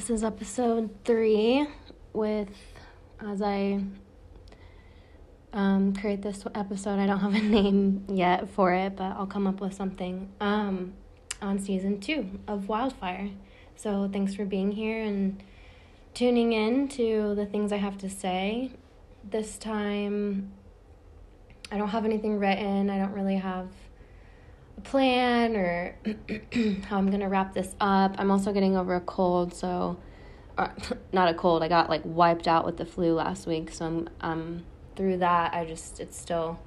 This is episode three with as I um, create this episode. I don't have a name yet for it, but I'll come up with something um, on season two of Wildfire. So thanks for being here and tuning in to the things I have to say. This time, I don't have anything written. I don't really have plan or how I'm gonna wrap this up. I'm also getting over a cold, so or, not a cold. I got like wiped out with the flu last week, so I'm um through that. I just it's still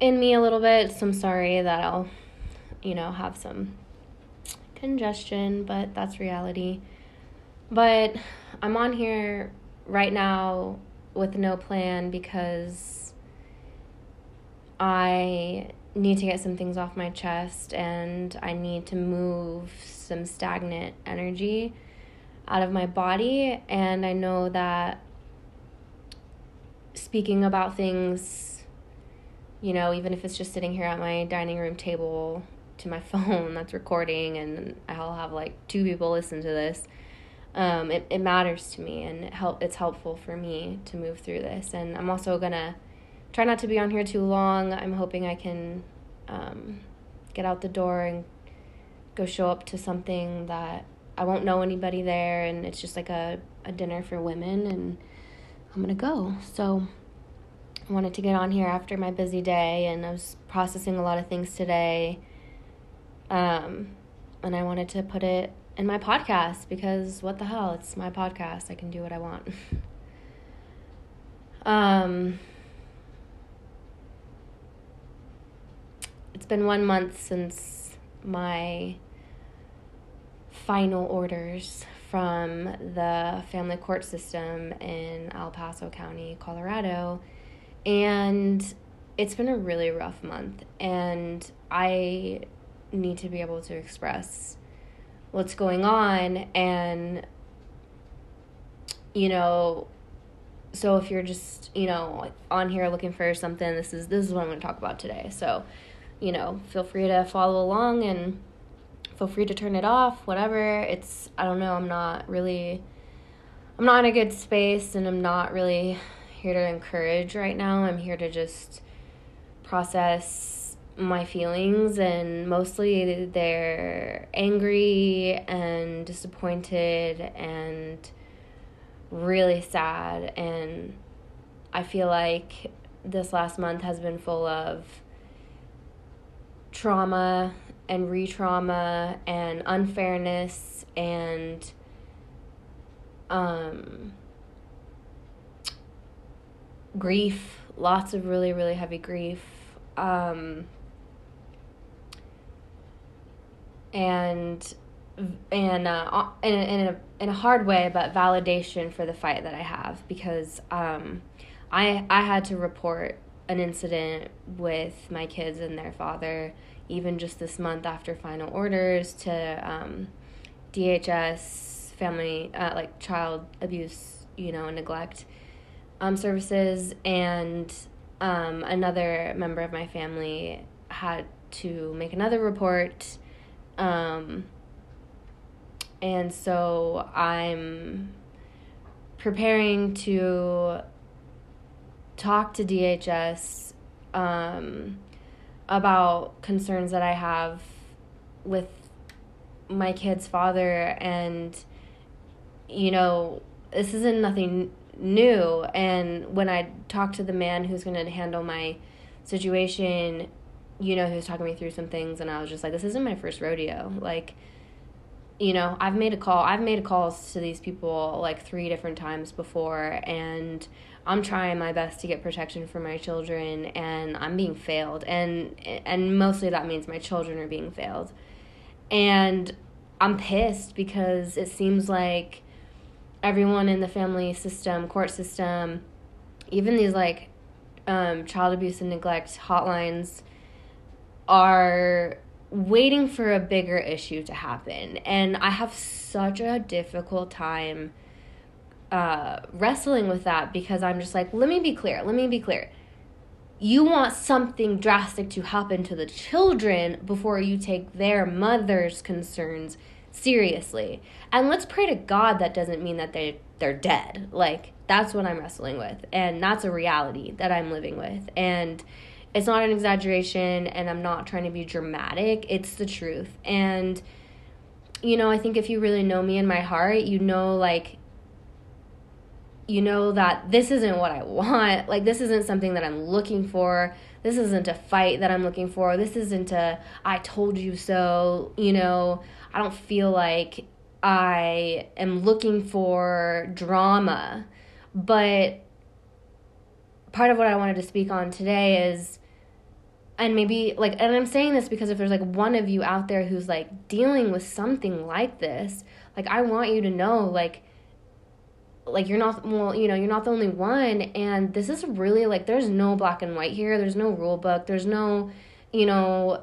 in me a little bit. So I'm sorry that I'll you know have some congestion, but that's reality. But I'm on here right now with no plan because I need to get some things off my chest and I need to move some stagnant energy out of my body. And I know that speaking about things, you know, even if it's just sitting here at my dining room table to my phone that's recording and I'll have like two people listen to this. Um, it, it matters to me and it help it's helpful for me to move through this and I'm also gonna try not to be on here too long. I'm hoping I can um, get out the door and go show up to something that I won't know anybody there, and it's just like a, a dinner for women, and I'm gonna go. So I wanted to get on here after my busy day, and I was processing a lot of things today. Um, and I wanted to put it in my podcast because what the hell? It's my podcast. I can do what I want. um, it's been one month since my final orders from the family court system in El Paso County, Colorado. And it's been a really rough month. And I need to be able to express what's going on. And, you know, so if you're just, you know, on here looking for something, this is this is what I'm going to talk about today. So, you know, feel free to follow along and feel free to turn it off, whatever. It's, I don't know, I'm not really, I'm not in a good space and I'm not really here to encourage right now. I'm here to just process my feelings and mostly they're angry and disappointed and really sad and I feel like this last month has been full of trauma and re trauma and unfairness and um, grief, lots of really, really heavy grief. Um, and and uh, in, a, in, a, in a hard way, but validation for the fight that I have because um, I I had to report an incident with my kids and their father, even just this month after final orders to um, DHS, family, uh, like child abuse, you know, neglect um, services. And um, another member of my family had to make another report. Um, and so I'm preparing to talk to DHS um, about concerns that I have with my kid's father, and you know, this isn't nothing new. And when I talked to the man who's going to handle my situation, you know, he was talking me through some things, and I was just like, this isn't my first rodeo. Like, you know, I've made a call. I've made calls to these people like three different times before, and I'm trying my best to get protection for my children and I'm being failed and and mostly that means my children are being failed. And I'm pissed because it seems like everyone in the family system, court system, even these like um, child abuse and neglect hotlines are waiting for a bigger issue to happen. And I have such a difficult time uh, wrestling with that because I'm just like, let me be clear. Let me be clear. You want something drastic to happen to the children before you take their mother's concerns seriously. And let's pray to God that doesn't mean that they they're dead. Like that's what I'm wrestling with and that's a reality that I'm living with. And it's not an exaggeration and I'm not trying to be dramatic. It's the truth. And you know, I think if you really know me in my heart, you know like you know that this isn't what I want. Like, this isn't something that I'm looking for. This isn't a fight that I'm looking for. This isn't a I told you so. You know, I don't feel like I am looking for drama. But part of what I wanted to speak on today is and maybe like and I'm saying this because if there's like one of you out there who's like dealing with something like this, like I want you to know like like you're not well you know you're not the only one and this is really like there's no black and white here. There's no rule book. There's no you know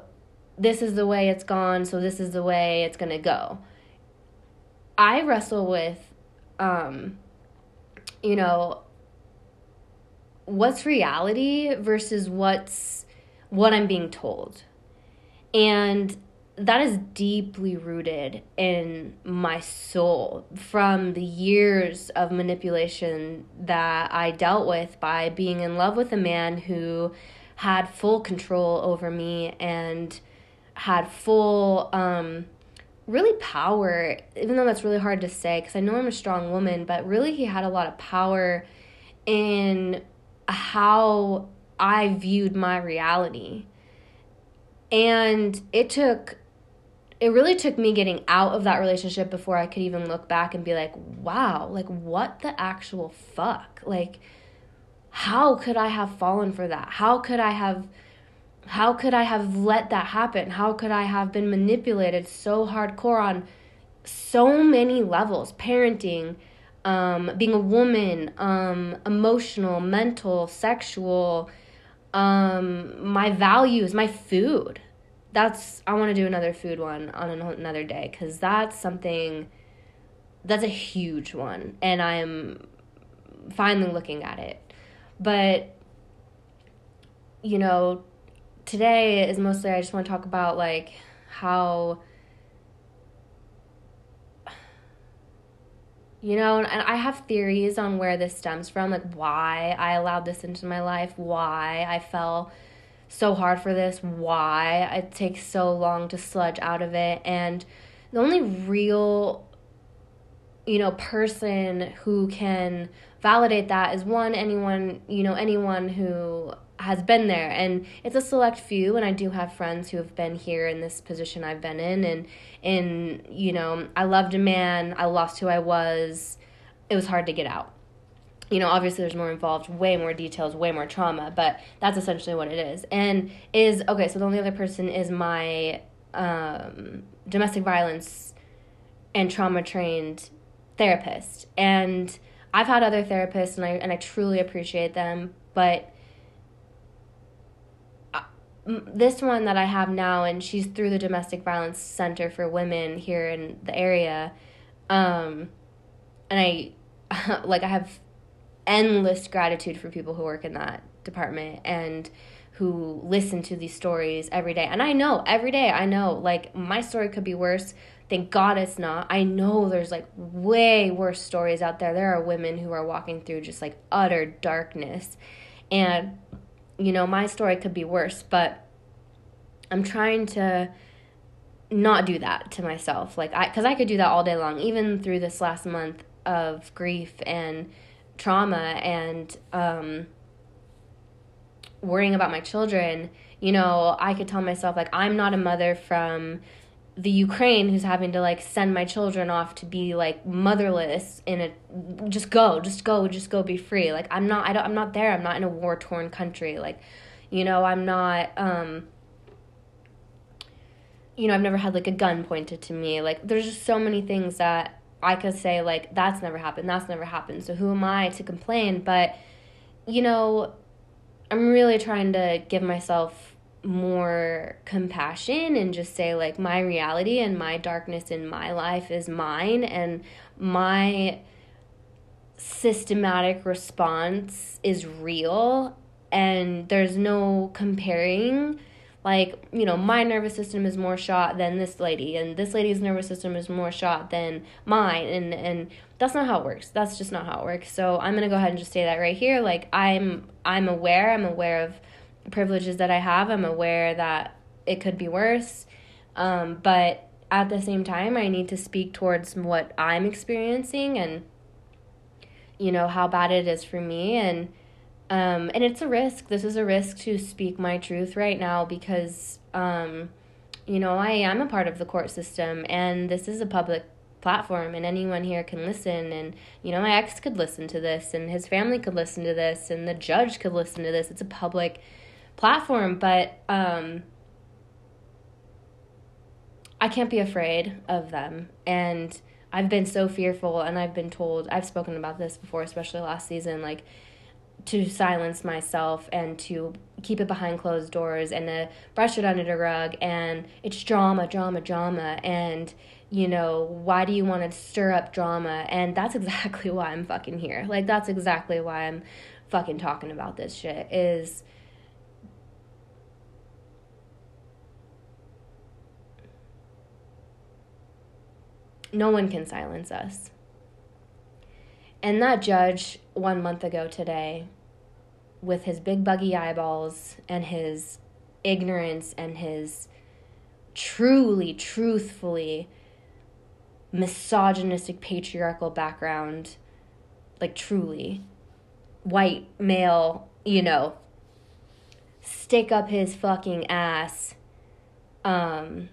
this is the way it's gone so this is the way it's going to go. I wrestle with um you know what's reality versus what's what i'm being told. And that is deeply rooted in my soul from the years of manipulation that I dealt with by being in love with a man who had full control over me and had full um, really power even though that's really hard to say because i know i'm a strong woman but really he had a lot of power in how i viewed my reality. And it took it really took me getting out of that relationship before I could even look back and be like, wow, like what the actual fuck? Like, how could I have fallen for that? How could I have how could I have let that happen? How could I have been manipulated so hardcore on so many levels? Parenting, um, being a woman, um, emotional, mental, sexual, um, my values, my food that's I want to do another food one on another day because that's something that's a huge one, and I'm finally looking at it. But you know, today is mostly I just want to talk about like how you know and i have theories on where this stems from like why i allowed this into my life why i fell so hard for this, why it takes so long to sludge out of it. And the only real, you know, person who can validate that is one, anyone, you know, anyone who has been there. And it's a select few. And I do have friends who have been here in this position I've been in. And, and, you know, I loved a man, I lost who I was. It was hard to get out you know obviously there's more involved way more details way more trauma but that's essentially what it is. And is okay so the only other person is my um, domestic violence and trauma trained therapist. And i've had other therapists and i and i truly appreciate them but uh, this one that i have now and she's through the domestic violence center for women here in the area um, and i like i have endless gratitude for people who work in that department and who listen to these stories every day. And I know every day, I know like my story could be worse. Thank God it's not. I know there's like way worse stories out there. There are women who are walking through just like utter darkness. And, you know, my story could be worse, but I'm trying to not do that to myself. Like, I, cause I could do that all day long, even through this last month of grief and trauma and um, worrying about my children, you know, I could tell myself, like, I'm not a mother from the Ukraine who's having to like send my children off to be like motherless in a just go just go just go be free. Like I'm not I don't I'm not there. I'm not in a war torn country. Like you know I'm not um you know I've never had like a gun pointed to me. Like there's just so many things that I could say like that's never happened, that's never happened. So who am I to complain? But you know, I'm really trying to give myself more compassion and just say like my reality and my darkness in my life is mine and my systematic response is real and there's no comparing like you know my nervous system is more shot than this lady and this lady's nervous system is more shot than mine and and that's not how it works. That's just not how it works. So i'm going to go ahead and just say that right here. Like i'm i'm aware i'm aware of privileges that i have. I'm aware that it could be worse. Um, but at the same time i need to speak towards what i'm experiencing and you know how bad it is for me. And um, and it's a risk. This is a risk to speak my truth right now because, um, you know, I am a part of the court system and this is a public platform and anyone here can listen. And, you know, my ex could listen to this and his family could listen to this and the judge could listen to this. It's a public platform, but um, I can't be afraid of them. And I've been so fearful and I've been told, I've spoken about this before, especially last season, like, to silence myself and to keep it behind closed doors and to brush it under the rug. And it's drama drama drama. And you know why do you want to stir up drama? And that's exactly why i'm fucking here. Like that's exactly why i'm fucking talking about this shit is no one can silence us. And that judge one month ago today, with his big buggy eyeballs and his ignorance and his truly, truthfully misogynistic patriarchal background, like truly white male, you know, stick up his fucking ass um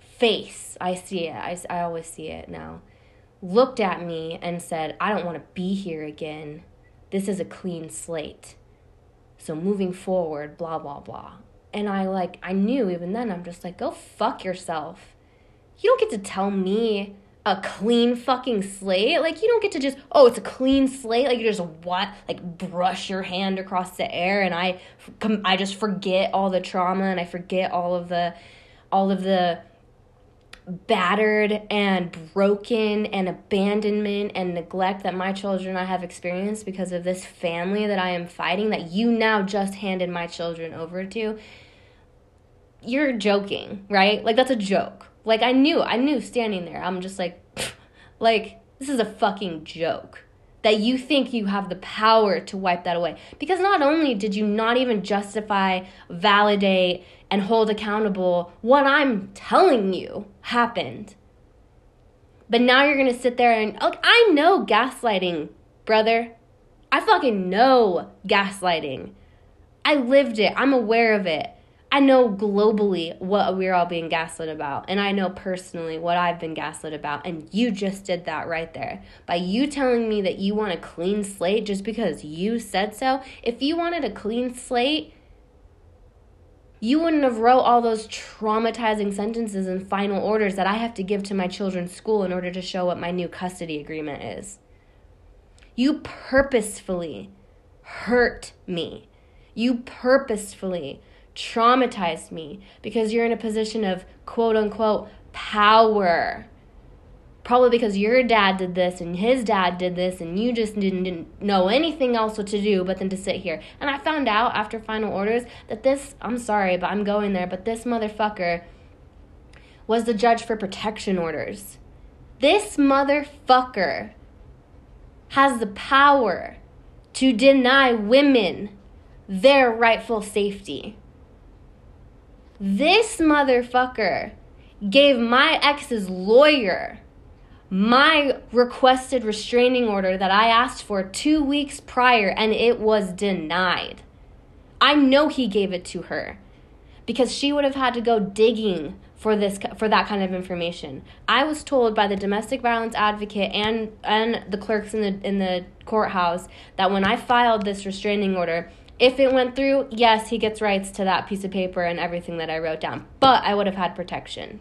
face. I see it. I, I always see it now looked at me and said, I don't want to be here again. This is a clean slate. So moving forward, blah, blah, blah. And I like, I knew even then, I'm just like, go fuck yourself. You don't get to tell me a clean fucking slate. Like, you don't get to just, oh, it's a clean slate. Like, you just what? Like, brush your hand across the air and I, I just forget all the trauma and I forget all of the, all of the, battered and broken and abandonment and neglect that my children I have experienced because of this family that I am fighting that you now just handed my children over to you're joking right? Like that's a joke. Like I knew I knew standing there I'm just like like this is a fucking joke that you think you have the power to wipe that away because not only did you not even justify validate and hold accountable what I'm telling you happened. But now you're to sit there and, like, I know gaslighting, brother. I fucking know gaslighting. I lived it. I'm aware of it. I know globally what we're all being gaslit about, and I know personally what I've been gaslit about, and you just did that right there. By you telling me that you want a clean slate just because you said so, if you wanted a clean slate, you wouldn't have wrote all those traumatizing sentences and final orders that I have to give to my children's school in order to show what my new custody agreement is. You purposefully hurt me. You purposefully traumatized me because you're in a position of quote unquote power. Probably because your dad did this and his dad did this and you just didn't, didn't know anything else what to do but then to sit here. And i found out after final orders that this i'm sorry but i'm going there but this motherfucker was the judge for protection orders. This motherfucker has the power to deny women their rightful safety this motherfucker gave my ex's lawyer my requested restraining order that I asked for two weeks prior and it was denied. I know he gave it to her because she would have had to go digging for this for that kind of information. I was told by the domestic violence advocate and and the clerks in the in the courthouse that when I filed this restraining order, if it went through, yes, he gets rights to that piece of paper and everything that I wrote down, but I would have had protection.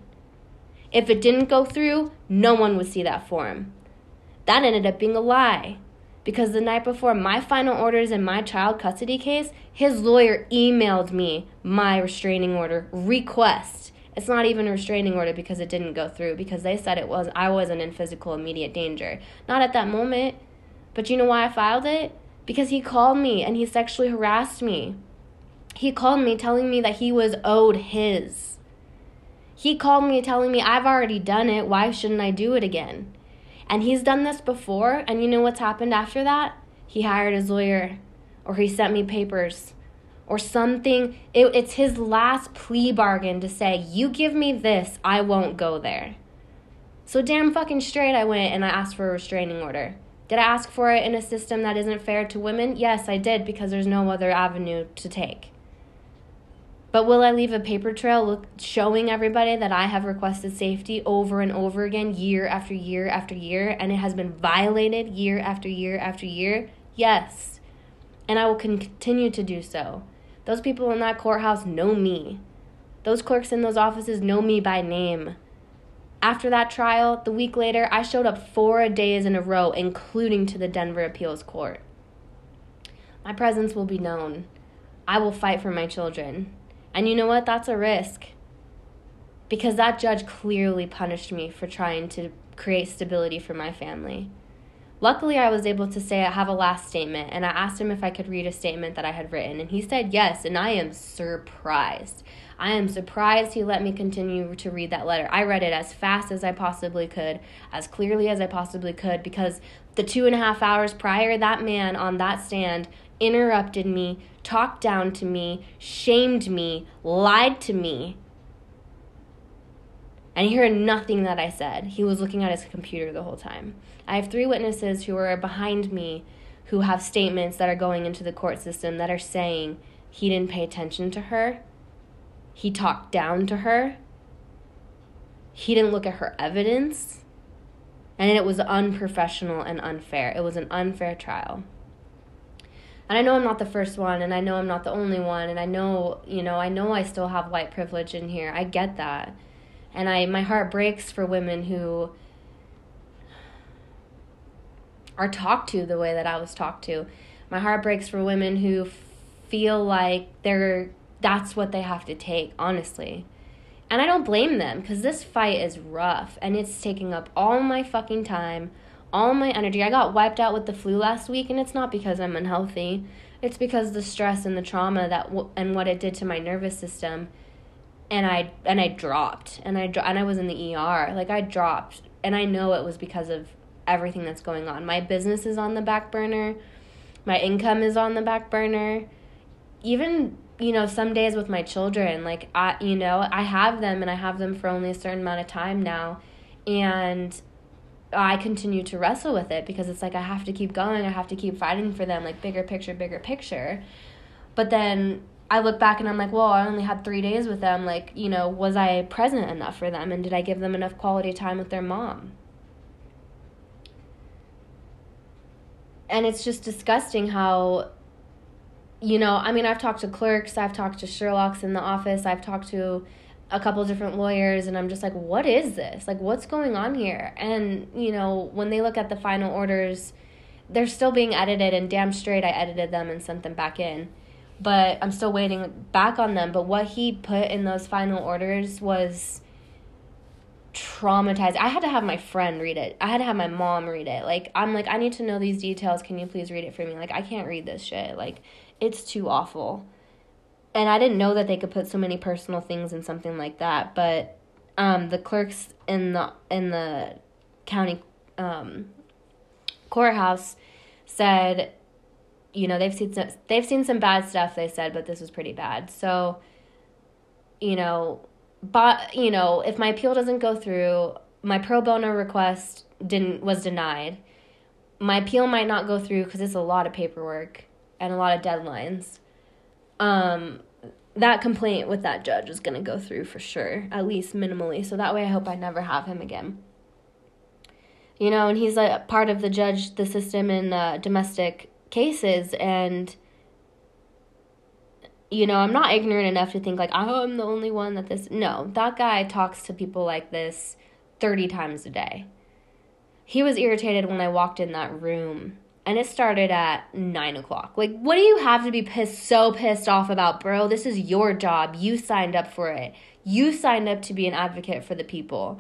If it didn't go through, no one would see that form. That ended up being a lie. Because the night before my final orders in my child custody case, his lawyer emailed me my restraining order request. It's not even a restraining order because it didn't go through because they said it was I wasn't in physical immediate danger. Not at that moment. But you know why I filed it? Because he called me and he sexually harassed me. He called me telling me that he was owed his. He called me telling me, I've already done it. Why shouldn't I do it again? And he's done this before. And you know what's happened after that? He hired his lawyer, or he sent me papers, or something. It, it's his last plea bargain to say, You give me this, I won't go there. So damn fucking straight, I went and I asked for a restraining order. Did I ask for it in a system that isn't fair to women? Yes, I did because there's no other avenue to take. But will I leave a paper trail look, showing everybody that I have requested safety over and over again, year after year after year, and it has been violated year after year after year? Yes. And I will continue to do so. Those people in that courthouse know me. Those clerks in those offices know me by name. After that trial, the week later, I showed up four days in a row, including to the Denver Appeals Court. My presence will be known. I will fight for my children. And you know what? That's a risk. Because that judge clearly punished me for trying to create stability for my family. Luckily, I was able to say I have a last statement, and I asked him if I could read a statement that I had written, and he said yes, and I am surprised. I am surprised he let me continue to read that letter. I read it as fast as I possibly could, as clearly as I possibly could, because the two and a half hours prior, that man on that stand interrupted me, talked down to me, shamed me, lied to me. And he heard nothing that I said. He was looking at his computer the whole time. I have three witnesses who are behind me who have statements that are going into the court system that are saying he didn't pay attention to her he talked down to her. He didn't look at her evidence. And it was unprofessional and unfair. It was an unfair trial. And I know I'm not the first one, and I know I'm not the only one, and I know, you know, I know I still have white privilege in here. I get that. And I my heart breaks for women who are talked to the way that I was talked to. My heart breaks for women who feel like they're that's what they have to take, honestly. And I don't blame them because this fight is rough and it's taking up all my fucking time, all my energy. I got wiped out with the flu last week and it's not because I'm unhealthy. It's because the stress and the trauma that w- and what it did to my nervous system. And I and I dropped and I and I was in the ER. Like I dropped and I know it was because of everything that's going on. My business is on the back burner. My income is on the back burner. Even you know, some days with my children, like I, you know, I have them and I have them for only a certain amount of time now, and I continue to wrestle with it because it's like I have to keep going, I have to keep fighting for them, like bigger picture, bigger picture. But then I look back and I'm like, well, I only had three days with them. Like, you know, was I present enough for them, and did I give them enough quality time with their mom? And it's just disgusting how you know, I mean, I've talked to clerks, I've talked to Sherlock's in the office, I've talked to a couple different lawyers, and I'm just like, what is this? Like, what's going on here? And, you know, when they look at the final orders, they're still being edited, and damn straight I edited them and sent them back in. But I'm still waiting back on them. But what he put in those final orders was traumatized. I had to have my friend read it. I had to have my mom read it. Like I'm like I need to know these details. Can you please read it for me? Like I can't read this shit. Like it's too awful. And I didn't know that they could put so many personal things in something like that, but um, the clerks in the in the county um, courthouse said, you know, they've seen some, they've seen some bad stuff. They said, but this was pretty bad. So, you know, but you know, if my appeal doesn't go through, my pro bono request didn't was denied. My appeal might not go through because it's a lot of paperwork and a lot of deadlines. Um, that complaint with that judge is going to go through for sure, at least minimally. So that way I hope I never have him again. You know, and he's a part of the judge, the system in uh, domestic cases. And, you know, I'm not ignorant enough to think like, oh, I'm the only one that this. No, that guy talks to people like this 30 times a day. He was irritated when I walked in that room and it started at nine o'clock. Like, what do you have to be pissed so pissed off about, bro? This is your job. You signed up for it. You signed up to be an advocate for the people.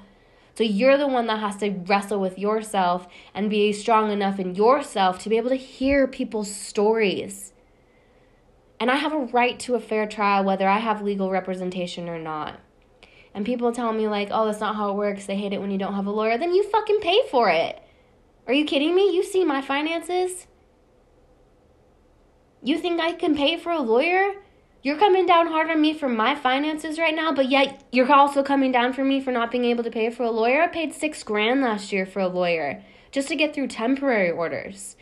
So you're the one that has to wrestle with yourself and be strong enough in yourself to be able to hear people's stories. And I have a right to a fair trial whether I have legal representation or not. And people tell me, like, oh, that's not how it works. They hate it when you don't have a lawyer. Then you fucking pay for it. Are you kidding me? You see my finances? You think I can pay for a lawyer? You're coming down hard on me for my finances right now, but yet you're also coming down for me for not being able to pay for a lawyer. I paid six grand last year for a lawyer just to get through temporary orders.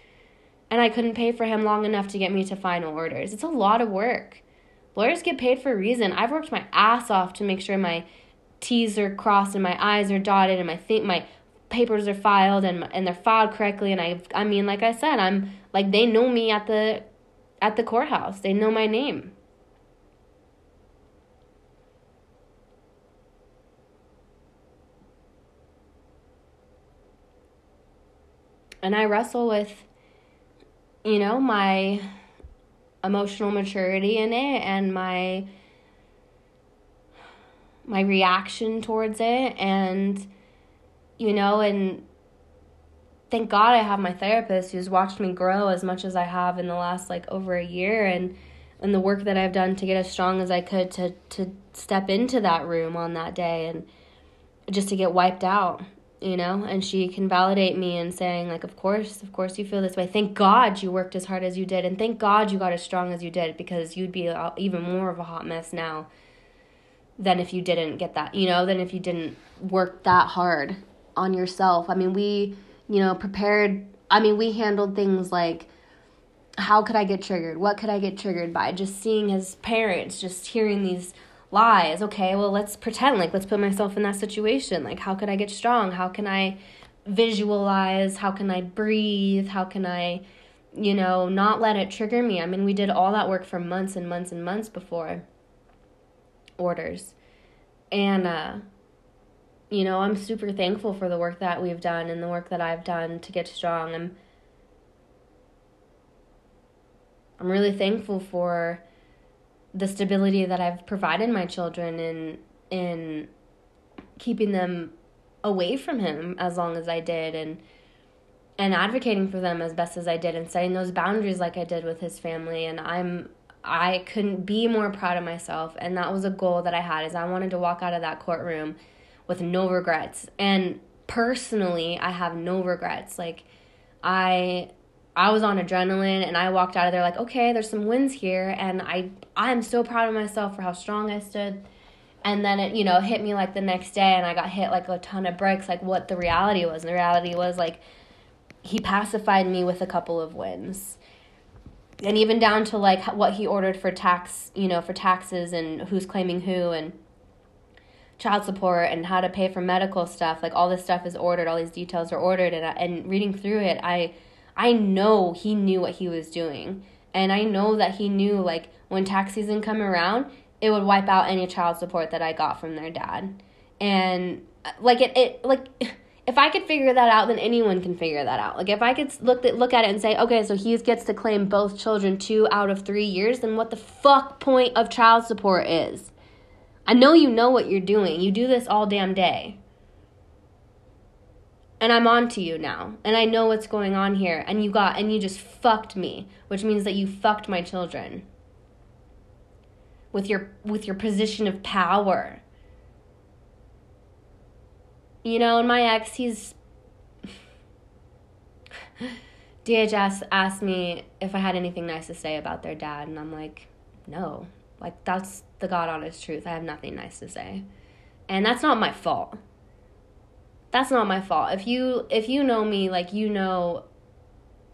And I couldn't pay for him long enough to get me to final orders. It's a lot of work. Lawyers get paid for a reason. I've worked my ass off to make sure my T's are crossed and my I's are dotted and my think my papers are filed and and they're filed correctly and I I mean like I said I'm like they know me at the at the courthouse. They know my name. and I wrestle with, you know, my emotional maturity in it and my my reaction towards it. And you know and thank god i have my therapist who's watched me grow as much as i have in the last like over a year and and the work that i've done to get as strong as i could to to step into that room on that day and just to get wiped out you know? And she can validate me and saying like of course of course you feel this way. Thank god you worked as hard as you did and thank god you got as strong as you did because you'd be even more of a hot mess now than if you didn't get that you know than if you didn't work that hard on yourself. I mean we you know prepared i mean we handled things like how could i get triggered? What could i get triggered by? Just seeing his parents just hearing these lies. Okay, well, let's pretend like let's put myself in that situation. Like, how could I get strong? How can I visualize? How can I breathe? How can I, you know, not let it trigger me? I mean, we did all that work for months and months and months before orders. And, uh, you know, I'm super thankful for the work that we've done and the work that I've done to get strong. I'm I'm really thankful for the stability that I've provided my children in in keeping them away from him as long as I did and and advocating for them as best as I did and setting those boundaries like I did with his family. And I'm I couldn't be more proud of myself. And that was a goal that I had is I wanted to walk out of that courtroom with no regrets. And personally I have no regrets. Like I I was on adrenaline and I walked out of there like, okay, there's some wins here and I I'm so proud of myself for how strong I stood. And then it, you know, hit me like the next day and I got hit like a ton of bricks, like what the reality was. And the reality was like he pacified me with a couple of wins. And even down to like what he ordered for tax, you know, for taxes and who's claiming who and child support and how to pay for medical stuff. Like all this stuff is ordered, all these details are ordered and I, and reading through it, I I know he knew what he was doing. And I know that he knew like when tax season come around, it would wipe out any child support that I got from their dad. And uh, like it, it like if I could figure that out, then anyone can figure that out. Like if I could look at, look at it and say, okay, so he gets to claim both children two out of three years, then what the fuck point of child support is? I know you know what you're doing. You do this all damn day and I'm on to you now. And I know what's going on here. And you got and you just fucked me which means that you fucked my children. With your with your position of power. You know and my ex he's DHS asked me if I had anything nice to say about their dad. And I'm like no. Like that's the god honest truth. I have nothing nice to say. And that's not my fault that's not my fault. If you if you know me, like you know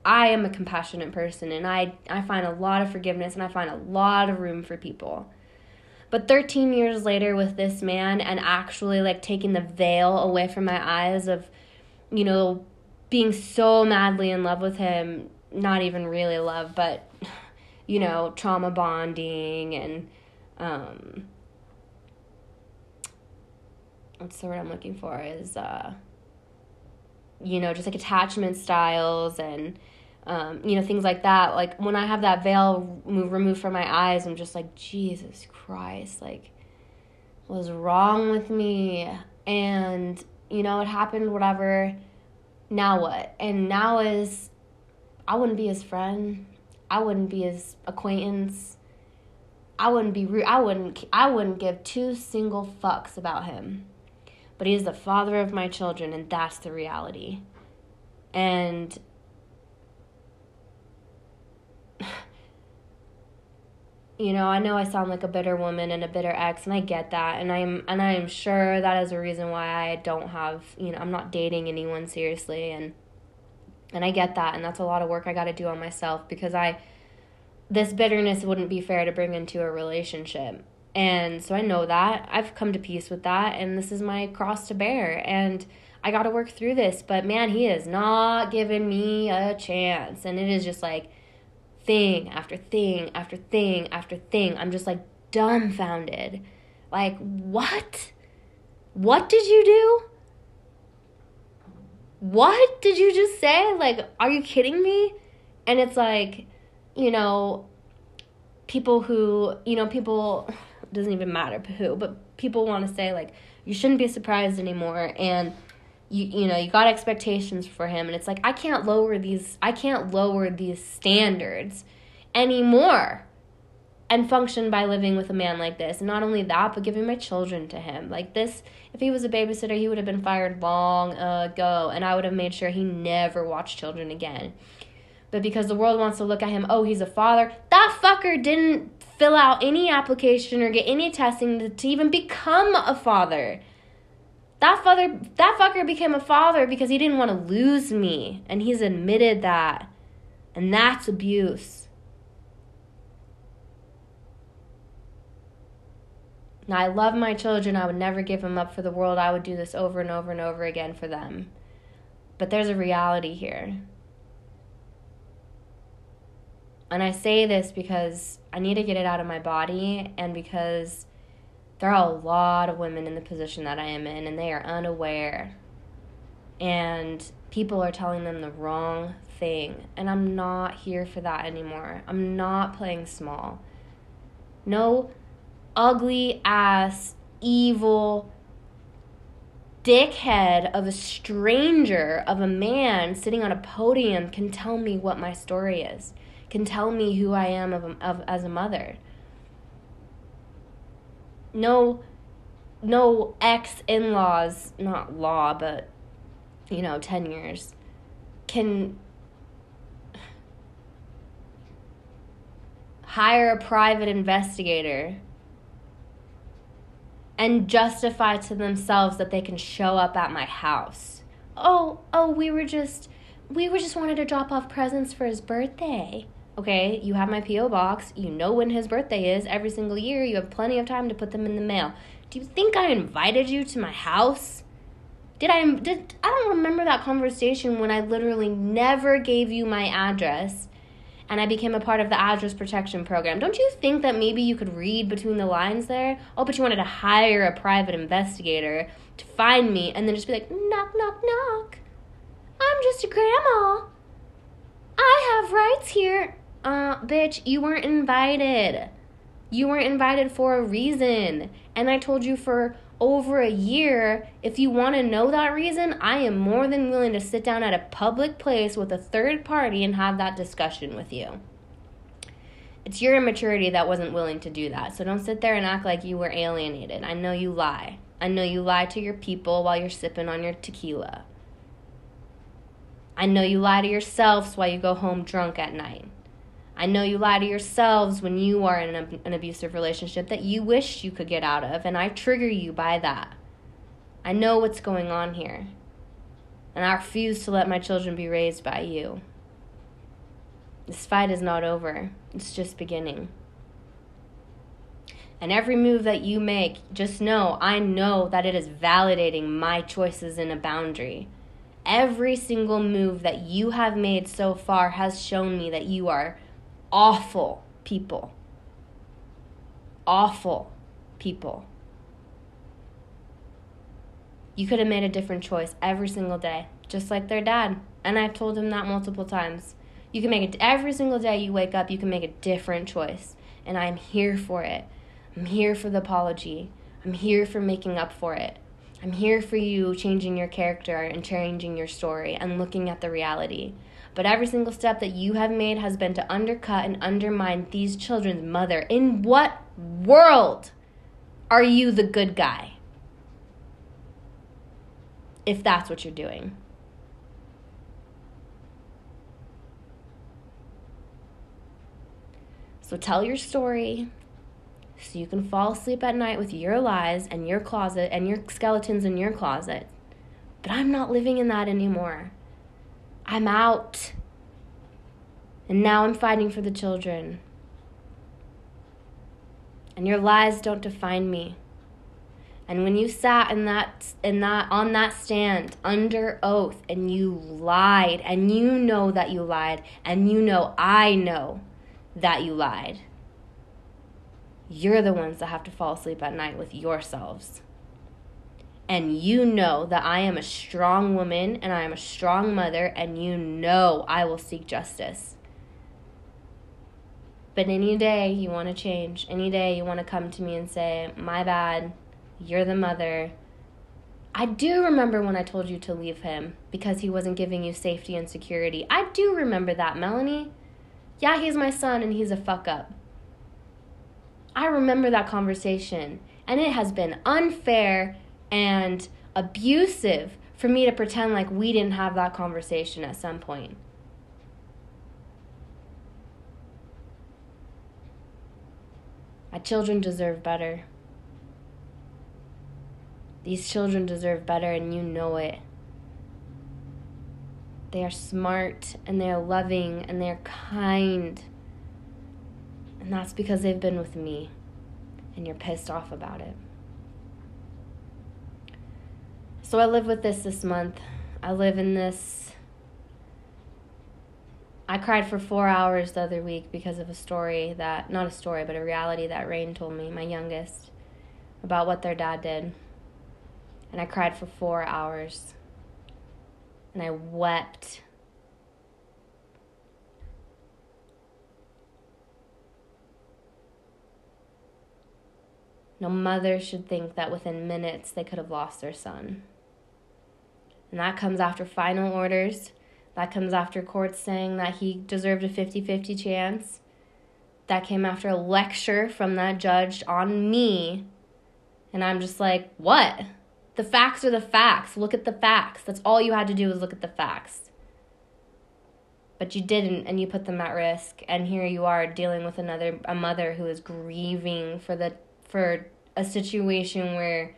I am a compassionate person and I I find a lot of forgiveness and I find a lot of room for people. But 13 years later with this man and actually like taking the veil away from my eyes of you know being so madly in love with him, not even really love, but you know, trauma bonding and um what's the word I'm looking for is uh, you know just like attachment styles and um, you know things like that. Like when I have that veil move, removed from my eyes, I'm just like Jesus Christ, like was wrong with me? And you know it happened, whatever. Now what? And now is I wouldn't be his friend. I wouldn't be his acquaintance. I wouldn't be rude. I wouldn't I wouldn't give two single fucks about him. But he is the father of my children and that's the reality. And you know, I know I sound like a bitter woman and a bitter ex and I get that and I'm and I am sure that is a reason why I don't have, you know, I'm not dating anyone seriously and and I get that and that's a lot of work I got to do on myself because I this bitterness wouldn't be fair to bring into a relationship. And so I know that. I've come to peace with that and this is my cross to bear and I got to work through this, but man, he is not giving me a chance and it is just like thing after thing after thing after thing. I'm just like dumbfounded. Like, what? What did you do? What did you just say? Like, are you kidding me? And it's like, you know, people who, you know, people, doesn't even matter who, but people want to say, like, you shouldn't be surprised anymore. And, you you know you got expectations for him and it's like i can't lower these i can't lower these standards anymore and function by living with a man like this and not only that but giving my children to him like this if he was a babysitter he would have been fired long ago and i would have made sure he never watched children again but because the world wants to look at him oh he's a father that fucker didn't fill out any application or get any testing to, to even become a father. That father that fucker became a father because he didn't want to lose me and he's admitted that and that's abuse. Now i love my children. I would never give them up for the world. I would do this over and over and over again for them. But there's a reality here and i say this because i need to get it out of my body and because there are a lot of women in the position that I am in, and they are unaware. And people are telling them the wrong thing. And I'm not here for that anymore. I'm not playing small. No ugly ass, evil dickhead of a stranger, of a man sitting on a podium can tell me what my story is, can tell me who I am of, of, as a mother no no ex in laws, not law, but you know, 10 years, can hire a private investigator and justify to themselves that they can show up at my house. Oh, oh, we were just we were just wanted to drop off presents for his birthday. Okay, you have my P.O. box. You know when his birthday is every single year. You have plenty of time to put them in the mail. Do you think I invited you to my house? Did I did I don't remember that conversation when I literally never gave you my address and I became a part of the address protection program. Don't you think that maybe you could read between the lines there? Oh, but you wanted to hire a private investigator to find me and then just be like, knock, knock, knock. I'm just a grandma. I have rights here uh, bitch, you weren't invited. You weren't invited for a reason. And I told you for over a year, if you want to know that reason, I am more than willing to sit down at a public place with a third party and have that discussion with you. It's your immaturity that wasn't willing to do that. So don't sit there and act like you were alienated. I know you lie. I know you lie to your people while you're sipping on your tequila. I know you lie to yourselves while you go home drunk at night. I know you lie to yourselves when you are in an, abusive relationship that you wish you could get out of, and I trigger you by that. I know what's going on here. And I refuse to let my children be raised by you. This fight is not over, it's just beginning. And every move that you make, just know I know that it is validating my choices in a boundary. Every single move that you have made so far has shown me that you are awful people. Awful people. You could have made a different choice every single day, just like their dad. And I've told him that multiple times. You can make it every single day you wake up, you can make a different choice. And I'm here for it. I'm here for the apology. I'm here for making up for it. I'm here for you changing your character and changing your story and looking at the reality. But every single step that you have made has been to undercut and undermine these children's mother. In what world are you the good guy? If that's what you're doing. So tell your story so you can fall asleep at night with your lies and your closet and your skeletons in your closet. But I'm not living in that anymore. I'm out. And now I'm fighting for the children. And your lies don't define me. And when you sat in that in that on that stand under oath and you lied and you know that you lied and you know I know that you lied. You're the ones that have to fall asleep at night with yourselves. And you know that I am a strong woman and I am a strong mother, and you know I will seek justice. But any day you want to change, any day you want to come to me and say, My bad, you're the mother. I do remember when I told you to leave him because he wasn't giving you safety and security. I do remember that, Melanie. Yeah, he's my son and he's a fuck up. Remember that conversation, and it has been unfair and abusive for me to pretend like we didn't have that conversation at some point. My children deserve better. These children deserve better, and you know it. They are smart and they are loving and they are kind. And that's because they've been with me and you're pissed off about it. So I live with this this month. I live in this. I cried for four hours the other week because of a story that, not a story, but a reality that Rain told me, my youngest, about what their dad did. And I cried for four hours and I wept. No mother should think that within minutes they could have lost their son. And that comes after final orders. That comes after courts saying that he deserved a 50 50 chance. That came after a lecture from that judge on me. And I'm just like, what? The facts are the facts. Look at the facts. That's all you had to do was look at the facts. But you didn't and you put them at risk and here you are dealing with another a mother who is grieving for the for a situation where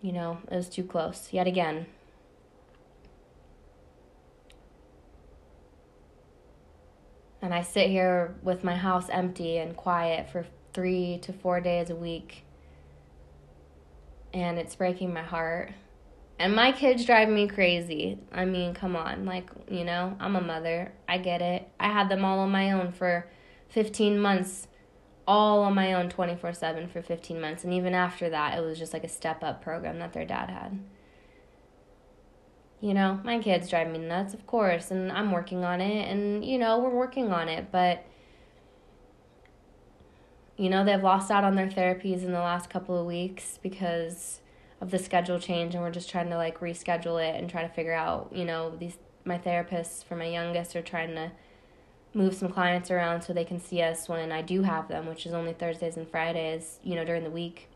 you know, it was too close yet again. And I sit here with my house empty and quiet for three to four days a week and it's breaking my heart. And my kids drive me crazy. I mean, come on. Like, you know, I'm a mother. I get it. I had them all on my own for 15 months, all on my own 24 7 for 15 months. And even after that, it was just like a step up program that their dad had. You know, my kids drive me nuts, of course, and I'm working on it, and, you know, we're working on it, but you know, they've lost out on their therapies in the last couple of weeks because of the schedule change and we're just trying to like reschedule it and try to figure out, you know, these my therapists for my youngest are trying to move some clients around so they can see us when I do have them, which is only Thursdays and Fridays, you know, during the week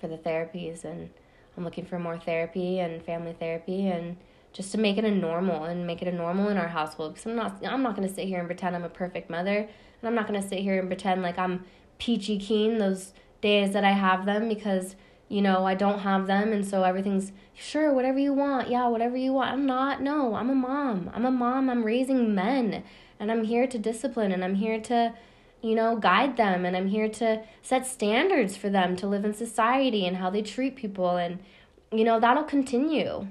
for the therapies. And I'm looking for more therapy and family therapy and just to make it a normal and make it a normal in our household. Because I'm not I'm not going to sit here and pretend I'm a perfect mother. And I'm not going to sit here and pretend like I'm peachy keen those days that I have them because, you know, I don't have them. And so everything's sure, whatever you want. Yeah, whatever you want. I'm not. No, I'm a mom. I'm a mom. I'm raising men. And I'm here to discipline and I'm here to, you know, guide them. And I'm here to set standards for them to live in society and how they treat people. And, you know, that'll continue.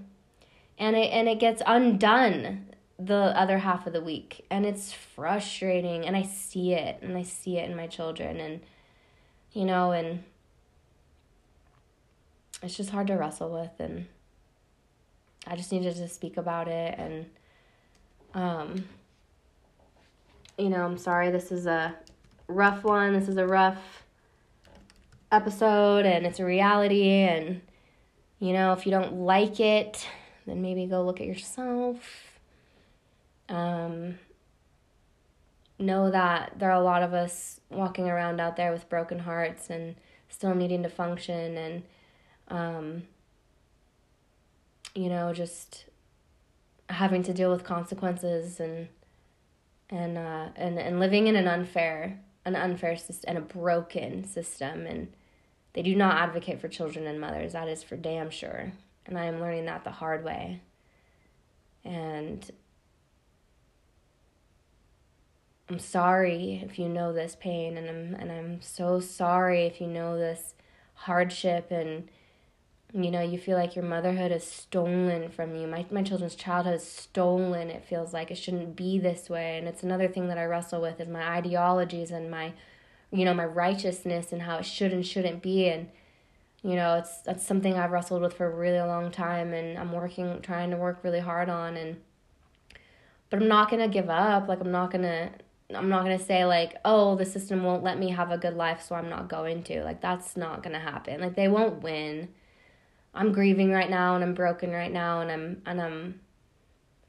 And it, and it gets undone the other half of the week and it's frustrating and I see it and I see it in my children and you know and it's just hard to wrestle with and I just needed to speak about it and um you know, I'm sorry this is a rough one. This is a rough episode and it's a reality and you know if you don't like it then maybe go look at yourself um, know that there are a lot of us walking around out there with broken hearts and still needing to function and um, you know just having to deal with consequences and and uh, and and living in an unfair an unfair system and a broken system. And they do not advocate for children and mothers. That is for damn sure. And i am learning that the hard way. And i'm sorry if you know this pain. And i'm and i'm so sorry if you know this hardship. And you know you feel like your motherhood is stolen from you. My, my children's childhood is stolen it feels like. It shouldn't be this way. And it's another thing that i wrestle with is my ideologies and my you know my righteousness and how it should and shouldn't be. And you know it's that's something i've wrestled with for a really long time and i'm working trying to work really hard on. And but i'm not gonna give up. Like i'm not gonna i'm not gonna say like oh the system won't let me have a good life so i'm not going to. Like that's not gonna happen. Like they won't win I'm grieving right now and I'm broken right now and I'm and I'm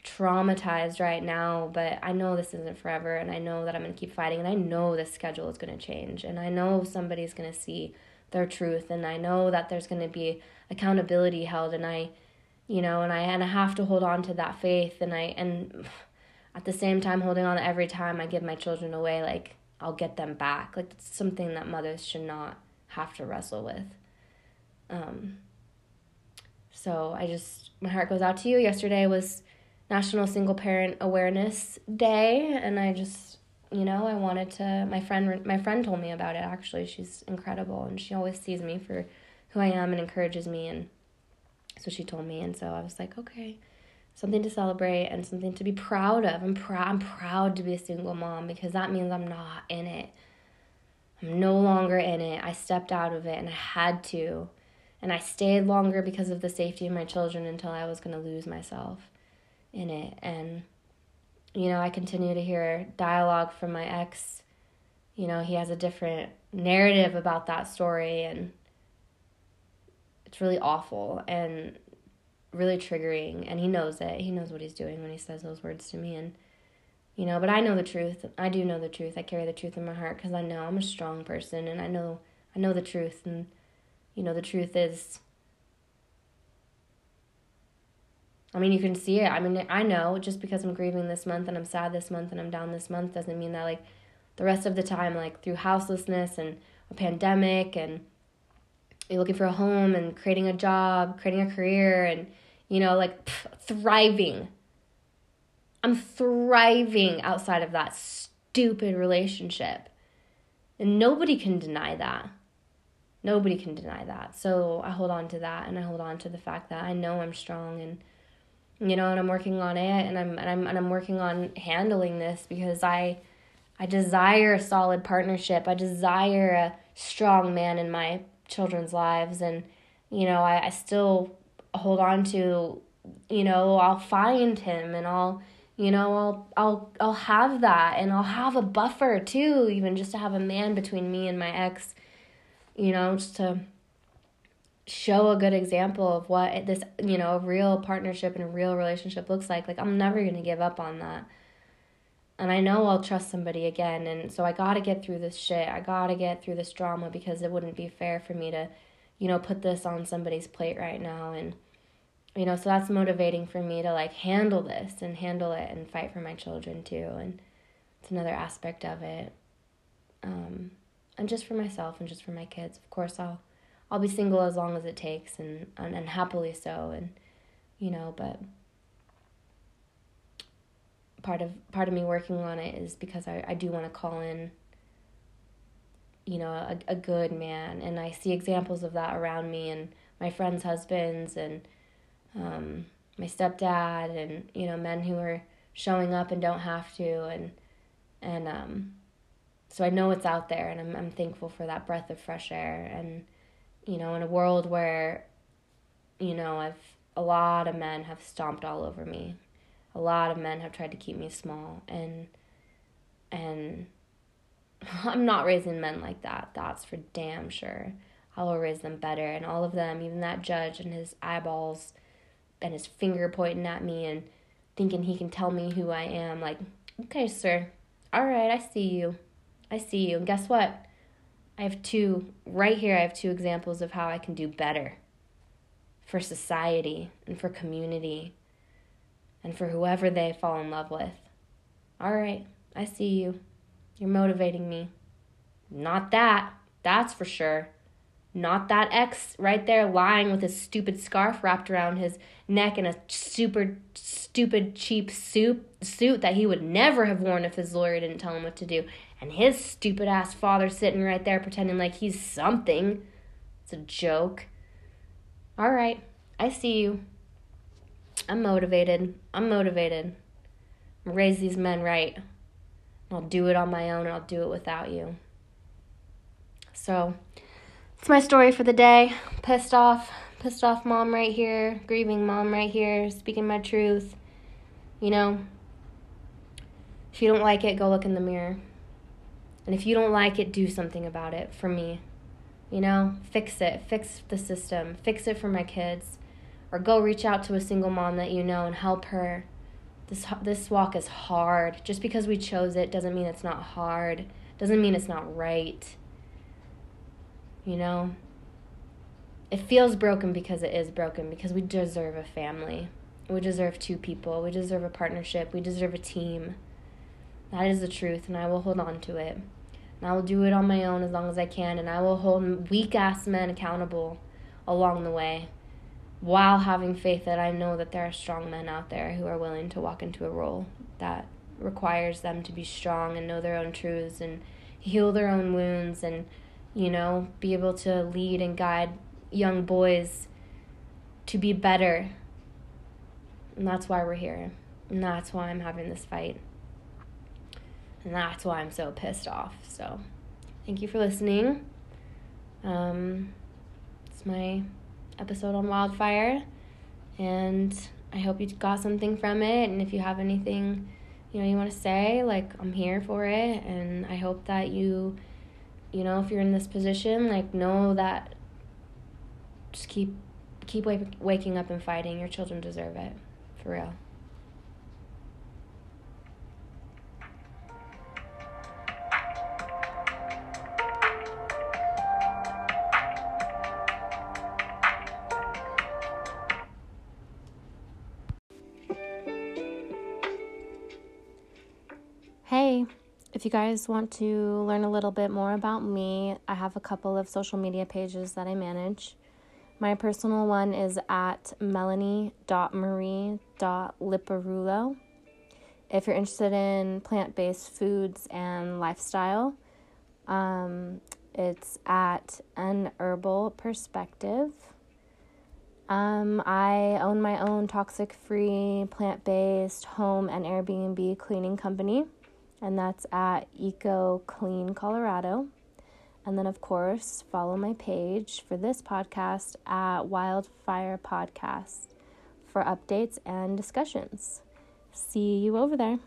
traumatized right now, but I know this isn't forever and I know that I'm going to keep fighting and I know the schedule is going to change and I know somebody's going to see their truth and I know that there's going to be accountability held and I you know and I and I have to hold on to that faith and I and at the same time holding on every time I give my children away like I'll get them back. Like it's something that mothers should not have to wrestle with. Um so I just, my heart goes out to you. Yesterday was National Single Parent Awareness Day, and I just, you know, I wanted to. My friend, my friend told me about it. Actually, she's incredible, and she always sees me for who I am and encourages me, and so she told me, and so I was like, okay, something to celebrate and something to be proud of. I'm proud. I'm proud to be a single mom because that means I'm not in it. I'm no longer in it. I stepped out of it, and I had to and I stayed longer because of the safety of my children until I was going to lose myself in it. And, you know, I continue to hear dialogue from my ex. You know, he has a different narrative about that story, and it's really awful and really triggering. And he knows it. He knows what he's doing when he says those words to me. And, you know, but I know the truth. I do know the truth. I carry the truth in my heart because I know I'm a strong person and I know I know the truth and you know, the truth is, I mean, you can see it. I mean, I know just because I'm grieving this month and I'm sad this month and I'm down this month doesn't mean that, like, the rest of the time, like, through houselessness and a pandemic and you're looking for a home and creating a job, creating a career, and, you know, like, pff, thriving. I'm thriving outside of that stupid relationship. And nobody can deny that. Nobody can deny that. So I hold on to that and I hold on to the fact that I know I'm strong and you know, and I'm working on it and I'm and I'm and I'm working on handling this because I I desire a solid partnership. I desire a strong man in my children's lives and you know, I, I still hold on to you know, I'll find him and I'll you know, I'll I'll I'll have that and I'll have a buffer too, even just to have a man between me and my ex you know, just to show a good example of what this, you know, real partnership and a real relationship looks like. Like, I'm never going to give up on that. And I know I'll trust somebody again. And so I got to get through this shit. I got to get through this drama because it wouldn't be fair for me to, you know, put this on somebody's plate right now. And, you know, so that's motivating for me to like handle this and handle it and fight for my children too. And it's another aspect of it. Um, and just for myself and just for my kids. Of course, I'll I'll be single as long as it takes, and and, and happily so, and you know, but part of part of me working on it is because I, I do want to call in you know a, a good man and i see examples of that around me and my friends husbands and um, my stepdad and you know men who are showing up and don't have to and and um, so I know it's out there and I'm I'm thankful for that breath of fresh air and you know in a world where you know I've a lot of men have stomped all over me. A lot of men have tried to keep me small and and I'm not raising men like that. That's for damn sure. I will raise them better. And all of them, even that judge and his eyeballs and his finger pointing at me and thinking he can tell me who I am, like, okay, sir, all right, I see you. I see you. And guess what? I have two, right here, I have two examples of how I can do better for society and for community and for whoever they fall in love with. All right, I see you. You're motivating me. Not that, that's for sure. Not that ex right there lying with his stupid scarf wrapped around his neck and a super stupid cheap suit suit that he would never have worn if his lawyer didn't tell him what to do. And his stupid ass father sitting right there pretending like he's something. It's a joke. All right, I see you. I'm motivated. I'm motivated. Raise these men right. I'll do it on my own and I'll do it without you. So, it's my story for the day. Pissed off, pissed off mom right here, grieving mom right here, speaking my truth. You know, if you don't like it, go look in the mirror. And if you don't like it, do something about it for me. You know, fix it, fix the system, fix it for my kids. Or go reach out to a single mom that you know and help her. This this walk is hard. Just because we chose it doesn't mean it's not hard. Doesn't mean it's not right. You know? It feels broken because it is broken because we deserve a family. We deserve two people. We deserve a partnership. We deserve a team. That is the truth, and I will hold on to it. And I will do it on my own as long as I can, and I will hold weak ass men accountable along the way while having faith that I know that there are strong men out there who are willing to walk into a role that requires them to be strong and know their own truths and heal their own wounds and you know, be able to lead and guide young boys to be better. And that's why we're here. And that's why I'm having this fight. And that's why I'm so pissed off. So, thank you for listening. Um, it's my episode on wildfire. And I hope you got something from it. And if you have anything, you know, you want to say, like, I'm here for it. And I hope that you you know, if you're in this position, like know that just keep keep waking up and fighting. Your children deserve it. For real. If you guys want to learn a little bit more about me, I have a couple of social media pages that I manage. My personal one is at melanie.marie.liparulo. If you're interested in plant based foods and lifestyle, um, it's at an herbal perspective. Um, I own my own toxic free, plant based home and Airbnb cleaning company and that's at Eco Clean Colorado. And then, of course, follow my page for this podcast at Wildfire Podcast for updates and discussions. See you over there.